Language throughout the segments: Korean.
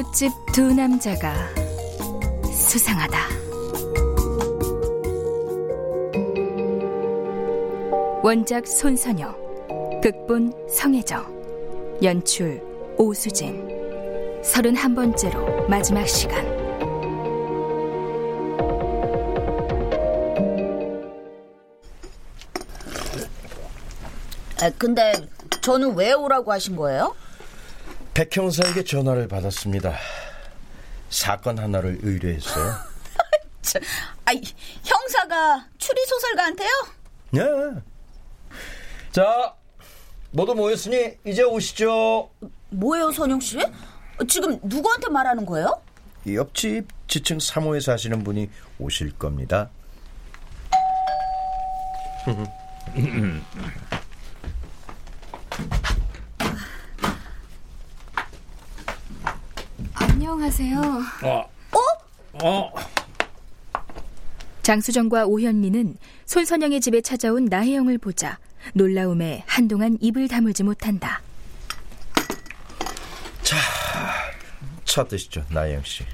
이웃집 두 남자가 수상하다. 원작 손선영, 극본 성혜정, 연출 오수진. 서른 한 번째로 마지막 시간. 아, 근데 저는 왜 오라고 하신 거예요? 백 형사에게 전화를 받았습니다. 사건 하나를 의뢰했어요. 저, 아이, 형사가 추리 소설가한테요? 네. 자, 모두 모였으니 이제 오시죠. 뭐예요, 선영 씨? 지금 누구한테 말하는 거예요? 옆집 지층 3호에 사시는 분이 오실 겁니다. 안녕하세요. 어? 어? 장수정과 오현미는 손선영의 집에 찾아온 나혜영을 보자 놀라움에 한동안 입을 다물지 못한다. 자, 차 드시죠, 나영 씨.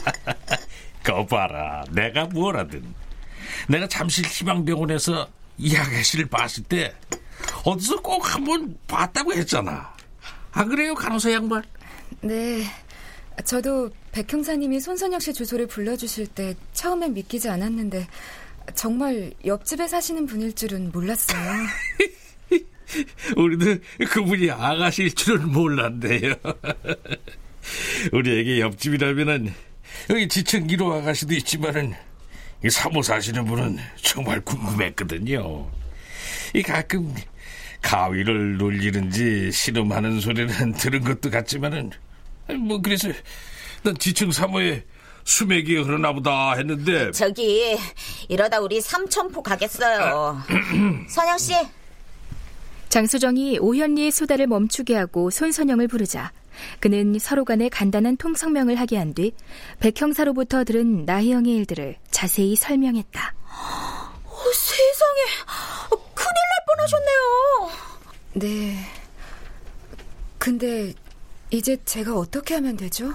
거 봐라. 내가 뭐라든. 내가 잠실 희망병원에서 이 아가씨를 봤을 때 어디서 꼭 한번 봤다고 했잖아. 안 그래요, 간호사 양반? 네. 저도 백 형사님이 손선영 씨 주소를 불러주실 때 처음엔 믿기지 않았는데 정말 옆집에 사시는 분일 줄은 몰랐어요. 우리도 그분이 아가씨일 줄은 몰랐네요. 우리에게 옆집이라면은 여기 지층 1호 아가씨도 있지만은 이 사모 사시는 분은 정말 궁금했거든요. 이 가끔 가위를 놀리는지 신음하는 소리는 들은 것도 같지만은 뭐 그래서 난 지층 사모에 수맥이 흐르나 보다 했는데 저기 이러다 우리 삼천포 가겠어요. 선영 씨, 장수정이 오현리의 수다를 멈추게 하고 손선영을 부르자 그는 서로 간에 간단한 통성명을 하게 한 뒤 백형사로부터 들은 나혜영의 일들을 자세히 설명했다. 어, 세상에 어, 큰일 날 뻔하셨네요. 네. 근데 이제 제가 어떻게 하면 되죠?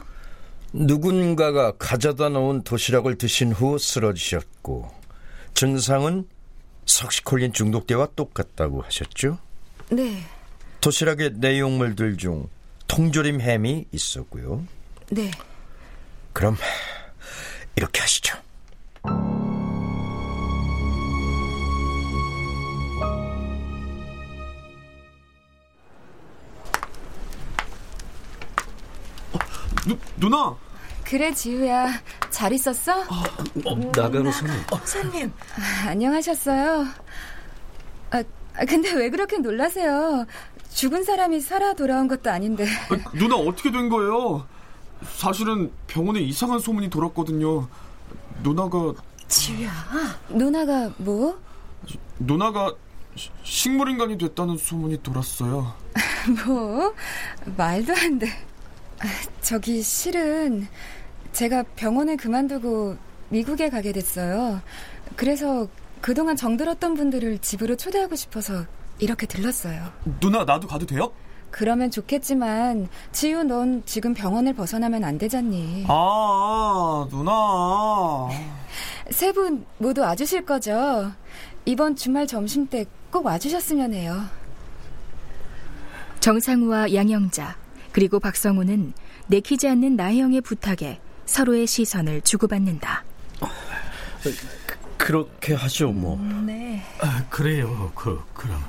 누군가가 가져다 놓은 도시락을 드신 후 쓰러지셨고 증상은 석시콜린 중독대와 똑같다고 하셨죠? 네. 도시락의 내용물들 중 통조림 햄이 있었고요. 네. 그럼 이렇게 하시죠. 누, 누나! 그래 지우야 잘 있었어? 어, 나가로 손님. 손님. 아, 안녕하셨어요. 아, 아, 근데 왜 그렇게 놀라세요? 죽은 사람이 살아 돌아온 것도 아닌데. 아, 누나 어떻게 된 거예요? 사실은 병원에 이상한 소문이 돌았거든요. 누나가 지우야. 누나가 뭐? 누나가 식물인간이 됐다는 소문이 돌았어요. 뭐 말도 안 돼. 아, 저기 실은 제가 병원을 그만두고 미국에 가게 됐어요. 그래서 그동안 정들었던 분들을 집으로 초대하고 싶어서 이렇게 들렀어요. 누나 나도 가도 돼요? 그러면 좋겠지만 지우 넌 지금 병원을 벗어나면 안 되잖니. 아 누나. 세 분 모두 와주실 거죠? 이번 주말 점심 때 꼭 와주셨으면 해요. 정상우와 양영자 그리고 박성우는 내키지 않는 나혜영의 부탁에 서로의 시선을 주고받는다. 그렇게 하죠, 뭐. 네. 아, 그래요. 그 그럼.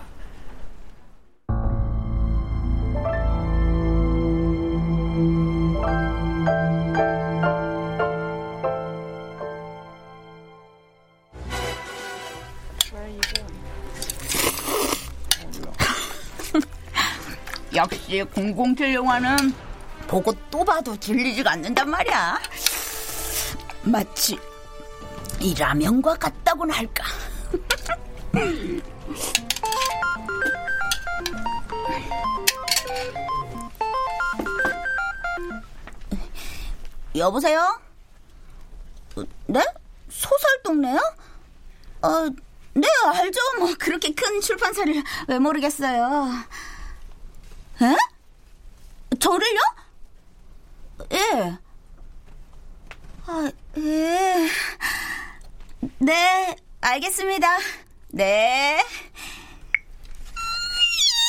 역시 007 영화는 보고 또 봐도 질리지가 않는단 말이야. 마치 이 라면과 같다고나 할까. 여보세요? 네? 소설 동네요? 어, 네, 알죠. 뭐, 그렇게 큰 출판사를 왜 모르겠어요. 에? 저를요? 예. 아, 예. 네, 알겠습니다. 네.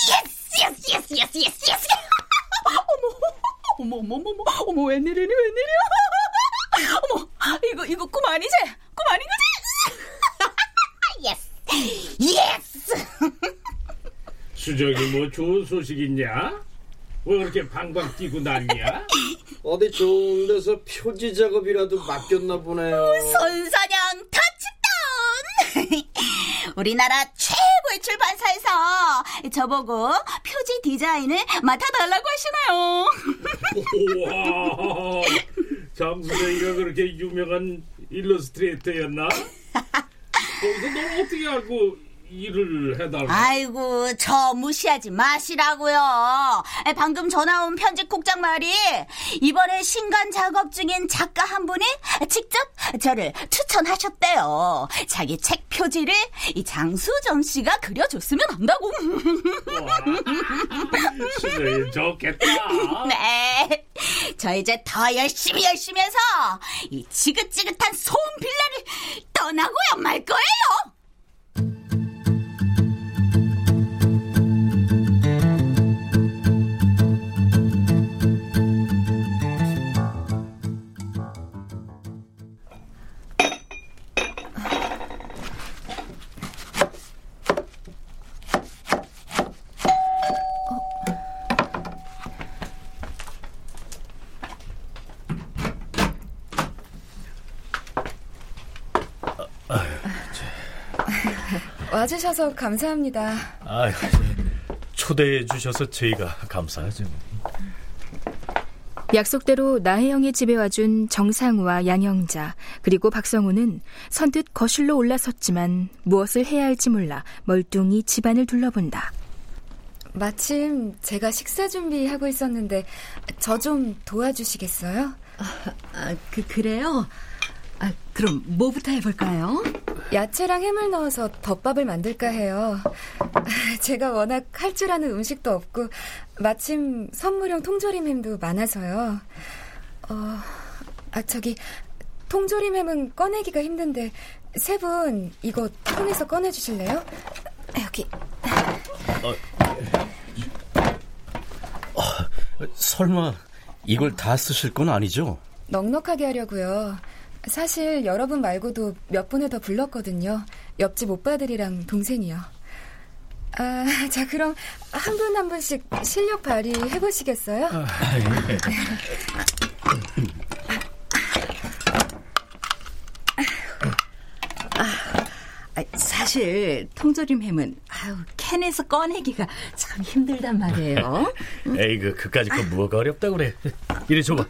Yes, yes, yes, yes, yes, yes. 어머, 어머, 어머, 어머, 어머, 웬일이니, 웬일이야? 어머, 이거, 이거 꿈 아니지? Yes, yes. 수정이 뭐 좋은 소식 있냐? 왜 그렇게 방방 뛰고 난리야? 어디 좋은 데서 표지 작업이라도 맡겼나 보네요. 손사냥 터치다운! 우리나라 최고의 출판사에서 저보고 표지 디자인을 맡아달라고 하시나요? 우와, 장수정이가 그렇게 유명한 일러스트레이터였나? 거기서 너 어떻게 알고 일을 해달라? 아이고, 저 무시하지 마시라고요. 방금 전화 온 편집국장 말이 이번에 신간 작업 중인 작가 한 분이 직접 저를 추천하셨대요. 자기 책 표지를 이 장수정 씨가 그려줬으면 한다고. 좋겠다. 네. 저 이제 더 열심히 열심히 해서 이 지긋지긋한 소음 빌라를 떠나고야 말 거예요. 와주셔서 감사합니다. 아, 초대해 주셔서 저희가 감사하죠. 약속대로 나혜영의 집에 와준 정상우와 양영자 그리고 박성우는 선뜻 거실로 올라섰지만 무엇을 해야 할지 몰라 멀뚱히 집안을 둘러본다. 마침 제가 식사 준비하고 있었는데 저 좀 도와주시겠어요? 아, 그 그래요? 아, 그럼 뭐부터 해볼까요? 야채랑 햄을 넣어서 덮밥을 만들까 해요. 제가 워낙 할 줄 아는 음식도 없고 마침 선물용 통조림 햄도 많아서요. 어, 아 저기 통조림 햄은 꺼내기가 힘든데 세 분 이거 통에서 꺼내 주실래요? 여기. 어, 어, 설마 이걸 다 쓰실 건 아니죠? 넉넉하게 하려고요. 사실 여러분 말고도 몇 분을 더 불렀거든요. 옆집 오빠들이랑 동생이요. 아, 자 그럼 한 분한 분씩 실력 발휘해 보시겠어요? 아, 예. 아, 사실 통조림 햄은 아유, 캔에서 꺼내기가 참 힘들단 말이에요. 에이, 그, 그까짓 거 뭐가 어렵다 그래. 이리 줘봐.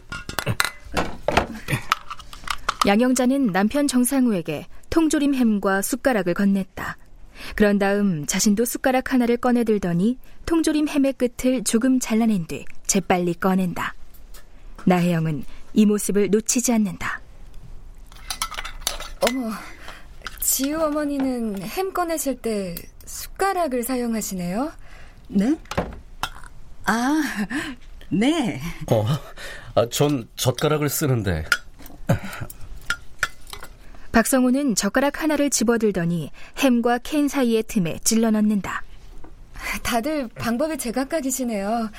양영자는 남편 정상우에게 통조림 햄과 숟가락을 건넸다. 그런 다음 자신도 숟가락 하나를 꺼내들더니 통조림 햄의 끝을 조금 잘라낸 뒤 재빨리 꺼낸다. 나혜영은 이 모습을 놓치지 않는다. 어머, 지우 어머니는 햄 꺼내실 때 숟가락을 사용하시네요? 네? 아, 네. 어, 아, 전 젓가락을 쓰는데. 박성우는 젓가락 하나를 집어들더니 햄과 캔 사이의 틈에 찔러 넣는다. 다들 방법이 제각각이시네요.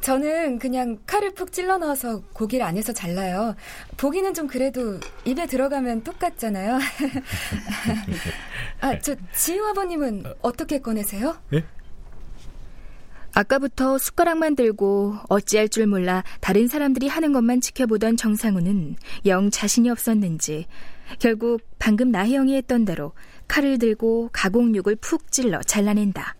저는 그냥 칼을 푹 찔러 넣어서 고기를 안에서 잘라요. 보기는 좀 그래도 입에 들어가면 똑같잖아요. 아, 저 지우 아버님은 어떻게 꺼내세요? 예? 아까부터 숟가락만 들고 어찌할 줄 몰라 다른 사람들이 하는 것만 지켜보던 정상우는 영 자신이 없었는지 결국 방금 나혜영이 했던 대로 칼을 들고 가공육을 푹 찔러 잘라낸다.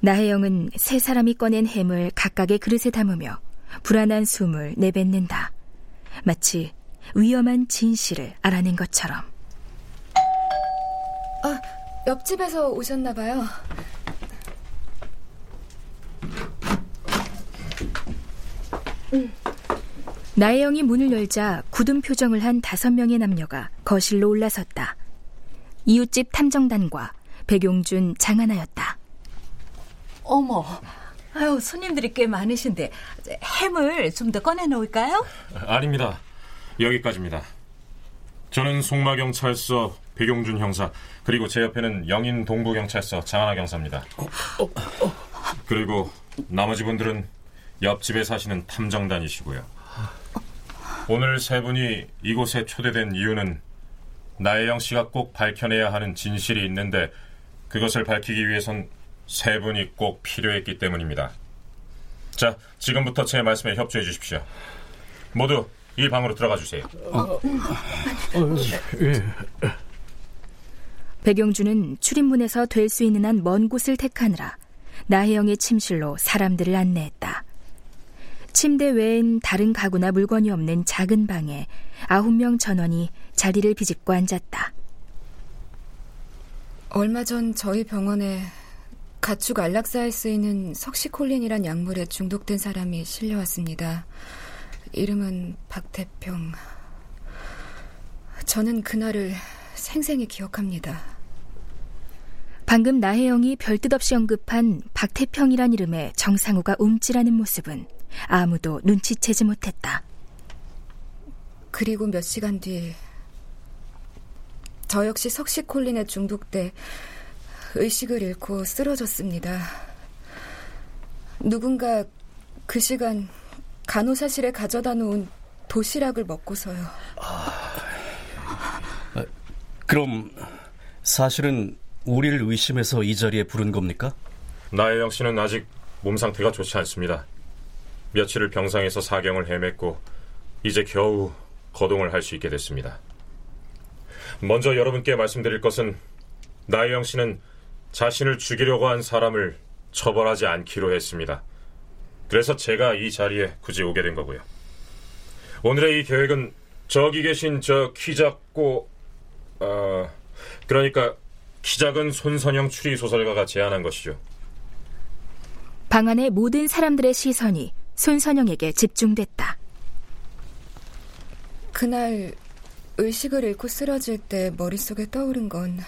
나혜영은 세 사람이 꺼낸 햄을 각각의 그릇에 담으며 불안한 숨을 내뱉는다. 마치 위험한 진실을 알아낸 것처럼. 아, 옆집에서 오셨나 봐요. 나혜영이 문을 열자 굳은 표정을 한 다섯 명의 남녀가 거실로 올라섰다. 이웃집 탐정단과 백용준, 장하나였다. 어머, 아유, 손님들이 꽤 많으신데 햄을 좀 더 꺼내 놓을까요? 아닙니다. 여기까지입니다. 저는 송마경찰서 백용준 형사 그리고 제 옆에는 영인 동부경찰서 장하나 경사입니다. 그리고 나머지 분들은 옆집에 사시는 탐정단이시고요. 오늘 세 분이 이곳에 초대된 이유는 나혜영 씨가 꼭 밝혀내야 하는 진실이 있는데 그것을 밝히기 위해선 세 분이 꼭 필요했기 때문입니다. 자, 지금부터 제 말씀에 협조해 주십시오. 모두 이 방으로 들어가 주세요. 어, 예. 백용준은 출입문에서 될 수 있는 한 먼 곳을 택하느라 나혜영의 침실로 사람들을 안내했다. 침대 외엔 다른 가구나 물건이 없는 작은 방에 아홉 명 전원이 자리를 비집고 앉았다. 얼마 전 저희 병원에 가축 안락사에 쓰이는 석시콜린이란 약물에 중독된 사람이 실려왔습니다. 이름은 박태평. 저는 그날을 생생히 기억합니다. 방금 나혜영이 별뜻 없이 언급한 박태평이란 이름에 정상우가 움찔하는 모습은 아무도 눈치채지 못했다. 그리고 몇 시간 뒤, 저 역시 석시콜린에 중독돼 의식을 잃고 쓰러졌습니다. 누군가 그 시간 간호사실에 가져다 놓은 도시락을 먹고서요. 아, 그럼 사실은 우리를 의심해서 이 자리에 부른 겁니까? 나혜영 씨는 아직 몸 상태가 좋지 않습니다. 며칠을 병상에서 사경을 헤맸고 이제 겨우 거동을 할 수 있게 됐습니다. 먼저 여러분께 말씀드릴 것은 나혜영 씨는 자신을 죽이려고 한 사람을 처벌하지 않기로 했습니다. 그래서 제가 이 자리에 굳이 오게 된 거고요. 오늘의 이 계획은 저기 계신 저 키 작고 어 그러니까 키 작은 손선영 추리 소설가가 제안한 것이죠. 방 안의 모든 사람들의 시선이 손선영에게 집중됐다. 그날 의식을 잃고 쓰러질 때 머릿속에 떠오른 건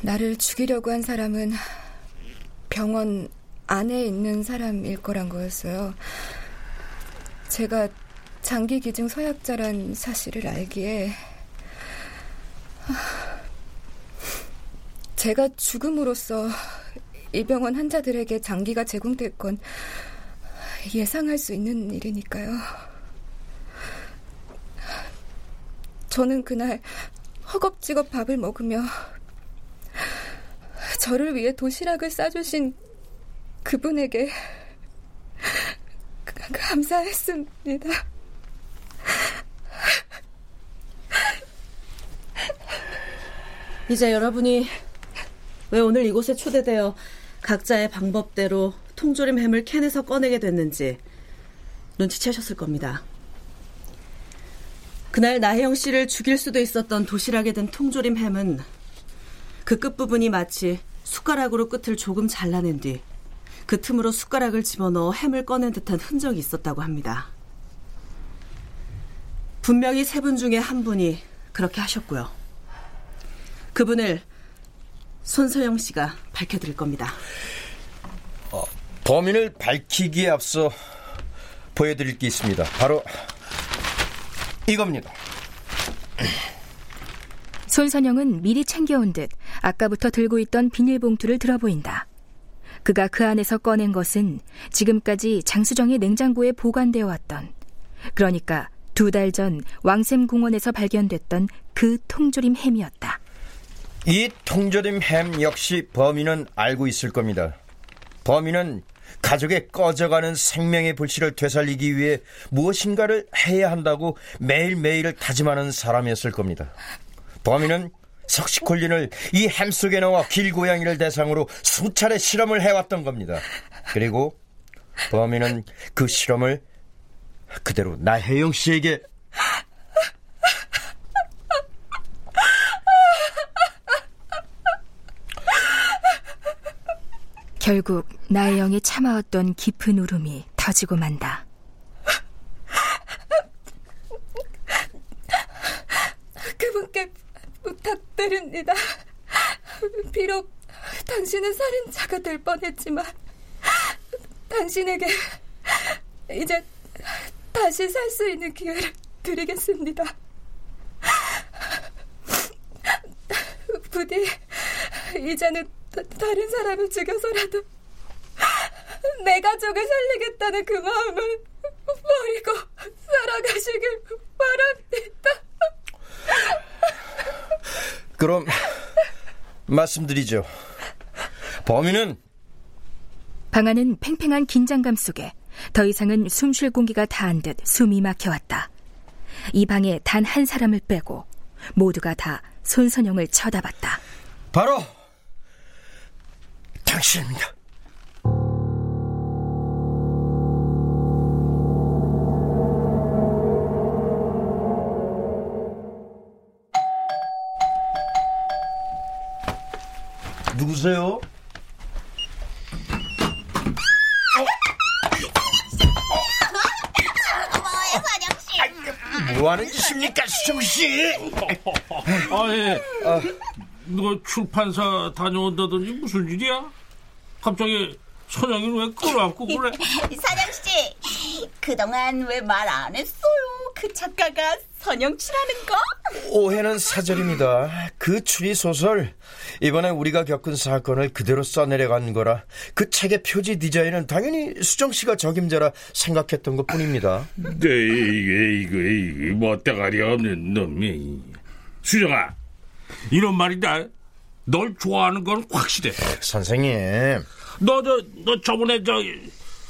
나를 죽이려고 한 사람은 병원 안에 있는 사람일 거란 거였어요. 제가 장기 기증 서약자란 사실을 알기에 제가 죽음으로써 이 병원 환자들에게 장기가 제공될 건 예상할 수 있는 일이니까요. 저는 그날 허겁지겁 밥을 먹으며 저를 위해 도시락을 싸주신 그분에게 감사했습니다. 이제 여러분이 왜 오늘 이곳에 초대되어 각자의 방법대로 통조림 햄을 캔에서 꺼내게 됐는지 눈치채셨을 겁니다. 그날 나혜영 씨를 죽일 수도 있었던 도시락에 든 통조림 햄은 그 끝부분이 마치 숟가락으로 끝을 조금 잘라낸 뒤 그 틈으로 숟가락을 집어넣어 햄을 꺼낸 듯한 흔적이 있었다고 합니다. 분명히 세 분 중에 한 분이 그렇게 하셨고요. 그분을 손서영 씨가 밝혀드릴 겁니다. 어, 범인을 밝히기에 앞서 보여드릴 게 있습니다. 바로 이겁니다. 손선영은 미리 챙겨온 듯 아까부터 들고 있던 비닐봉투를 들어보인다. 그가 그 안에서 꺼낸 것은 지금까지 장수정의 냉장고에 보관되어 왔던 그러니까 두 달 전 왕샘 공원에서 발견됐던 그 통조림 햄이었다. 이 통조림 햄 역시 범인은 알고 있을 겁니다. 범인은 가족의 꺼져가는 생명의 불씨를 되살리기 위해 무엇인가를 해야 한다고 매일매일을 다짐하는 사람이었을 겁니다. 범인은 석시콜린을 이 햄 속에 넣어 길고양이를 대상으로 수차례 실험을 해왔던 겁니다. 그리고 범인은 그 실험을 그대로 나혜영 씨에게 결국 나혜영이 참아왔던 깊은 울음이 터지고 만다. 그분께 부탁드립니다. 비록 당신은 살인자가 될 뻔했지만 당신에게 이제 다시 살 수 있는 기회를 드리겠습니다. 부디 이제는 다른 사람을 죽여서라도 내 가족을 살리겠다는 그 마음을 버리고 살아가시길 바랍니다. 그럼 말씀드리죠. 범인은 방 안은 팽팽한 긴장감 속에 더 이상은 숨 쉴 공기가 다한 듯 숨이 막혀왔다. 이 방에 단 한 사람을 빼고 모두가 다 손선영을 쳐다봤다. 바로 당신입니다. 누구세요? 뭐 하는 짓입니까, 수정씨? 아, 예. 아, 너 출판사 다녀온다더니 무슨 일이야? 갑자기 선영이는 왜 끌어안고 그래? 사장씨, 그동안 왜 말 안 했어요? 그 작가가 선영치라는 거? 오해는 사절입니다. 그 추리 소설 이번에 우리가 겪은 사건을 그대로 써내려간 거라 그 책의 표지 디자인은 당연히 수정 씨가 적임자라 생각했던 것뿐입니다. 네, 이거 이거 멋대가리 없는 놈이 수정아 이런 말이다. 널 좋아하는 건 확실해. 선생님. 너, 저, 너 저번에 저,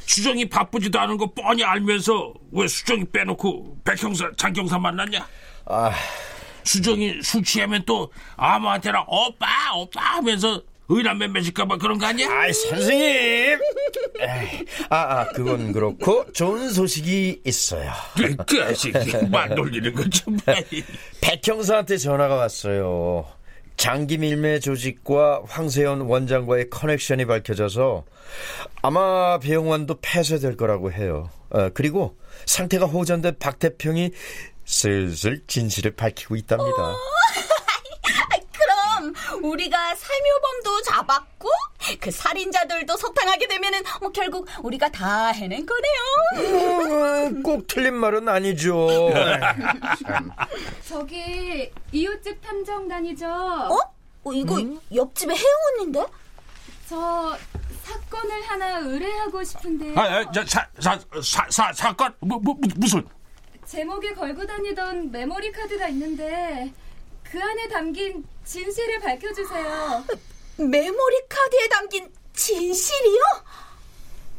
수정이 바쁘지도 않은 거 뻔히 알면서 왜 수정이 빼놓고 백형사, 장경사 만났냐? 아. 수정이 술 취하면 또 아무한테나 오빠, 오빠 하면서 의남매 맺을까봐 그런 거 아니야? 아이, 선생님! 에이, 아, 아, 그건 그렇고 좋은 소식이 있어요. 그, 그, 말 돌리는 거 좀. 백형사한테 전화가 왔어요. 장기 밀매 조직과 황세현 원장과의 커넥션이 밝혀져서 아마 배영환도 폐쇄될 거라고 해요. 어, 그리고 상태가 호전된 박태평이 슬슬 진실을 밝히고 있답니다. 우리가 살묘범도 잡았고 그 살인자들도 석방하게 되면은 뭐 결국 우리가 다 해낸 거네요. 음, 꼭 틀린 말은 아니죠. 저기 이웃집 탐정단이죠. 어? 어 이거 음? 옆집에 혜영 언니인데? 저 사건을 하나 의뢰하고 싶은데요. 아, 아, 저, 사, 사, 사, 사, 사건? 뭐, 뭐, 무슨? 제목에 걸고 다니던 메모리 카드가 있는데 그 안에 담긴 진실을 밝혀주세요. 메모리 카드에 담긴 진실이요?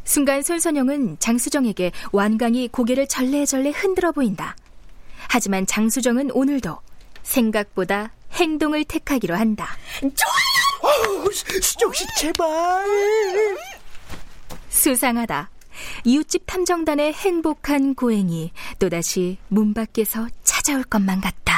순간 손선영은 장수정에게 완강히 고개를 절레절레 흔들어 보인다. 하지만 장수정은 오늘도 생각보다 행동을 택하기로 한다. 좋아요! 어, 수정 씨 제발! 수상하다. 이웃집 탐정단의 행복한 고행이 또다시 문 밖에서 찾아올 것만 같다.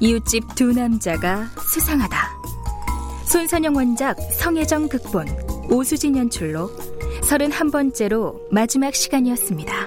이웃집 두 남자가 수상하다 손선영 원작 성혜정 극본 오수진 연출로 31번째로 마지막 시간이었습니다.